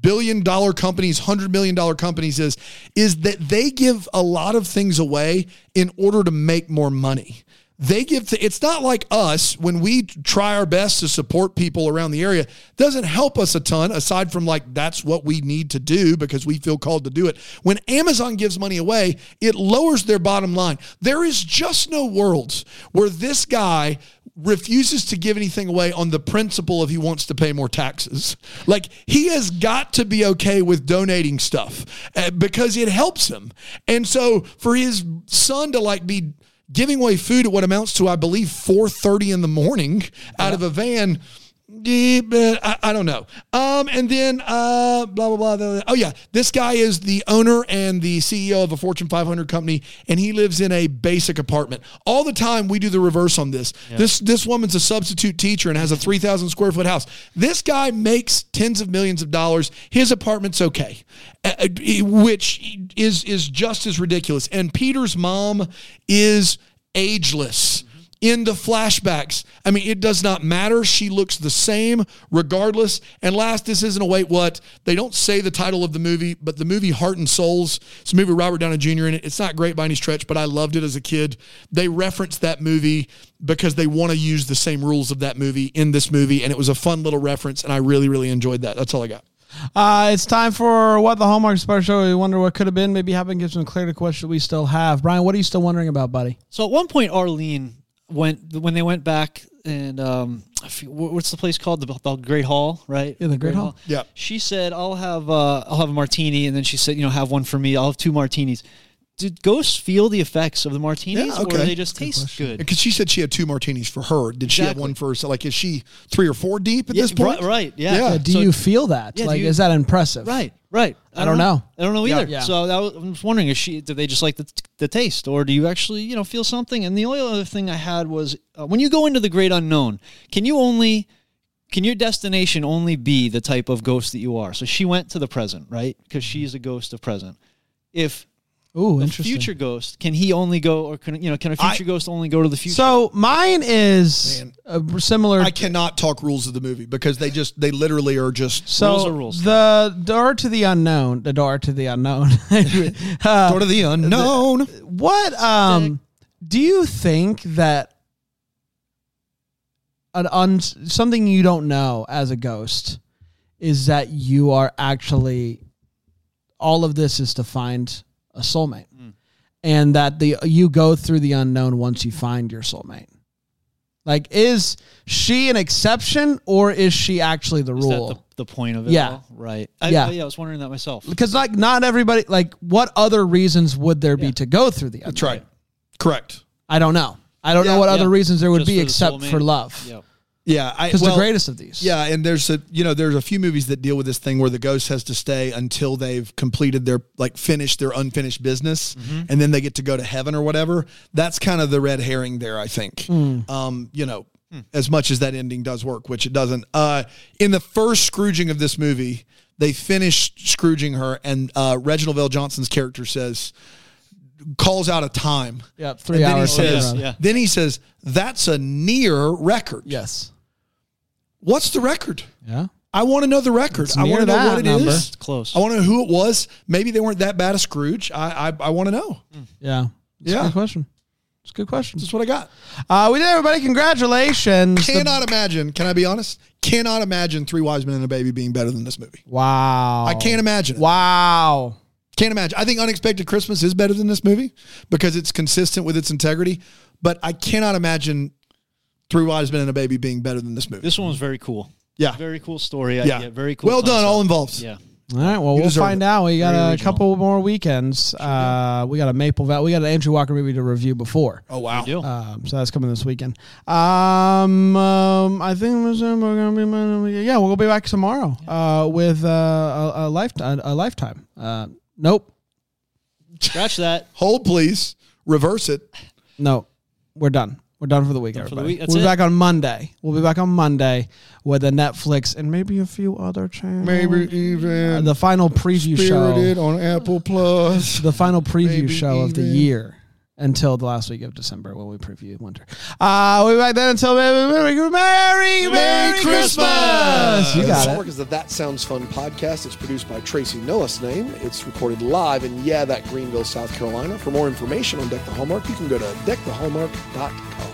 [SPEAKER 3] billion dollar companies, hundred million dollar companies is, is that they give a lot of things away in order to make more money. They give th- it's not like us when we try our best to support people around the area doesn't help us a ton aside from like that's what we need to do because we feel called to do it. When amazon gives money away it lowers their bottom line. There is just no worlds where this guy refuses to give anything away on the principle of he wants to pay more taxes. Like he has got to be okay with donating stuff uh, because it helps him. And so for his son to like be giving away food at what amounts to, I believe, 4.30 in the morning out of a van. But I, I don't know. Um, and then uh, blah, blah, blah, blah. Oh, yeah. This guy is the owner and the CEO of a Fortune 500 company, and he lives in a basic apartment. All the time, we do the reverse on this. This this woman's a substitute teacher and has a 3,000 square foot house. This guy makes tens of millions of dollars. His apartment's okay, uh, uh, which is is just as ridiculous. And Peter's mom is ageless in the flashbacks. I mean, it does not matter. She looks the same regardless. And last, this isn't a wait what. They don't say the title of the movie, but the movie Heart and Souls, it's a movie with Robert Downey Jr. in it. It's not great by any stretch, but I loved it as a kid. They reference that movie because they want to use the same rules of that movie in this movie. And it was a fun little reference. And I really, really enjoyed that. That's all I got.
[SPEAKER 1] Uh, it's time for what the Hallmark Special Show. We wonder what could have been. Maybe having give some clarity to questions we still have. Brian, what are you still wondering about, buddy?
[SPEAKER 2] So at one point, Arlene went when they went back and um, I forget- wh- what's the place called? The, the Great Hall, right?
[SPEAKER 1] Yeah, the Great Hall.
[SPEAKER 3] Yeah.
[SPEAKER 2] She said, "I'll have uh, I'll have a martini," and then she said, "You know, have one for me. I'll have two martinis." Did ghosts feel the effects of the martinis,
[SPEAKER 3] Yeah,
[SPEAKER 2] or
[SPEAKER 3] okay.
[SPEAKER 2] do they just taste good?
[SPEAKER 3] Because she said she had two martinis for her. Did she have one for herself? Like, is she three or four deep at
[SPEAKER 2] Yeah,
[SPEAKER 3] this point?
[SPEAKER 2] right, right, yeah.
[SPEAKER 3] Yeah.
[SPEAKER 1] Uh, do
[SPEAKER 2] So-
[SPEAKER 1] you feel that?
[SPEAKER 2] Yeah,
[SPEAKER 1] like,
[SPEAKER 2] you-
[SPEAKER 1] is that impressive?
[SPEAKER 2] Right, right.
[SPEAKER 1] I don't know.
[SPEAKER 2] I don't know either.
[SPEAKER 1] Yeah.
[SPEAKER 2] So that was, I was wondering, is she? Do they just like the, the taste, or do you actually, you know, feel something? And the only other thing I had was uh, when you go into the great unknown, can you only, can your destination only be the type of ghost that you are? So she went to the present, right? Because she's a ghost of present. If
[SPEAKER 1] Ooh,
[SPEAKER 2] a
[SPEAKER 1] interesting.
[SPEAKER 2] future ghost, can he only go, or can you know, can a future ghost only go to the future?
[SPEAKER 1] So mine is
[SPEAKER 3] Man.
[SPEAKER 1] similar.
[SPEAKER 3] I cannot talk rules of the movie because they just they literally are just
[SPEAKER 1] so
[SPEAKER 2] Rules are rules.
[SPEAKER 1] the door to the unknown, the door to the unknown. *laughs* uh,
[SPEAKER 3] sort of the unknown.
[SPEAKER 1] what um do you think that an un, something you don't know as a ghost is that you are actually all of this is to find a soulmate mm. and that the you go through the unknown once you find your soulmate like is she an exception or is she actually the
[SPEAKER 2] is that
[SPEAKER 1] rule
[SPEAKER 2] the, the point of it?
[SPEAKER 1] Yeah.
[SPEAKER 2] all? right. I,
[SPEAKER 1] Yeah.
[SPEAKER 2] yeah, I was wondering that myself.
[SPEAKER 1] because like not everybody like what other reasons would there be
[SPEAKER 2] Yeah.
[SPEAKER 1] to go through the unknown?
[SPEAKER 3] That's right. Correct.
[SPEAKER 1] I don't know. I don't
[SPEAKER 3] Yeah,
[SPEAKER 1] know what other reasons there would
[SPEAKER 2] Just
[SPEAKER 1] be
[SPEAKER 2] for
[SPEAKER 1] except
[SPEAKER 2] soulmate.
[SPEAKER 1] for love.
[SPEAKER 2] Yeah.
[SPEAKER 3] Yeah, I
[SPEAKER 1] Because
[SPEAKER 3] well,
[SPEAKER 1] the greatest of these.
[SPEAKER 3] Yeah, and there's a you know there's a few movies that deal with this thing where the ghost has to stay until they've completed their like finished their unfinished business, and then they get to go to heaven or whatever. That's kind of the red herring there, I think. Um, you know, as much as that ending does work, which it doesn't. Uh, in the first Scrooging of this movie, they finish Scrooging her, and uh, Reginald VelJohnson's character says calls out a time.
[SPEAKER 1] Yep, three
[SPEAKER 3] and then
[SPEAKER 1] hours.
[SPEAKER 3] He says,
[SPEAKER 2] yeah.
[SPEAKER 3] Then he says, "That's a near record."
[SPEAKER 1] Yes.
[SPEAKER 3] What's the record?
[SPEAKER 1] Yeah.
[SPEAKER 3] I want to know the record. I want to know what it is.
[SPEAKER 1] number.
[SPEAKER 2] It's close.
[SPEAKER 3] I want to know who it was. Maybe they weren't that bad a Scrooge. I I, I want to know.
[SPEAKER 1] Yeah. It's
[SPEAKER 3] Yeah.
[SPEAKER 1] a good question. It's a good question.
[SPEAKER 3] That's what I got.
[SPEAKER 1] Uh, we did, everybody. Congratulations. The-
[SPEAKER 3] Cannot imagine. Can I be honest? Cannot imagine Three Wise Men and a Baby being better than this movie.
[SPEAKER 1] wow.
[SPEAKER 3] I can't imagine. it.
[SPEAKER 1] Wow.
[SPEAKER 3] Can't imagine. I think Unexpected Christmas is better than this movie because it's consistent with its integrity. But I cannot imagine Three Wise Men and a Baby being better than this movie.
[SPEAKER 2] This one was very cool.
[SPEAKER 3] Yeah.
[SPEAKER 2] Very cool story.
[SPEAKER 3] yeah.
[SPEAKER 2] Yeah. Very cool.
[SPEAKER 3] Well done, all involved.
[SPEAKER 2] Yeah.
[SPEAKER 1] All right. Well,
[SPEAKER 3] You
[SPEAKER 1] we'll find
[SPEAKER 3] it.
[SPEAKER 1] out. We got
[SPEAKER 2] Very
[SPEAKER 1] a
[SPEAKER 2] original.
[SPEAKER 1] couple more weekends. Uh, we got a Maple Valley. We got an Andrew Walker movie to review before.
[SPEAKER 3] Oh wow.
[SPEAKER 2] Good.
[SPEAKER 1] Um, so that's coming this weekend. Um, um, I think we're gonna be yeah. We'll be back tomorrow uh, with uh, a, a lifetime. A lifetime. Uh, nope.
[SPEAKER 2] Scratch that.
[SPEAKER 3] Hold please. Reverse it.
[SPEAKER 1] No, we're done. We're done for the week,
[SPEAKER 2] Done for the
[SPEAKER 1] everybody.
[SPEAKER 2] week.
[SPEAKER 1] We'll be
[SPEAKER 2] it.
[SPEAKER 1] back on Monday. We'll be back on Monday with a Netflix and maybe a few other channels.
[SPEAKER 3] Maybe even
[SPEAKER 1] Uh, the final preview
[SPEAKER 3] Spirited
[SPEAKER 1] show.
[SPEAKER 3] on Apple Plus.
[SPEAKER 1] The final preview
[SPEAKER 3] Maybe
[SPEAKER 1] show of the year
[SPEAKER 2] until the last week of December when we preview winter. Uh, we'll be back then until Merry, Merry, Merry, Merry Christmas. You got
[SPEAKER 3] Homework
[SPEAKER 2] it.
[SPEAKER 3] is the That Sounds Fun podcast. It's produced by Tracy Noah's name. It's recorded live in, yeah, that Greenville, South Carolina. For more information on Deck the Hallmark, you can go to deckthehallmark.com.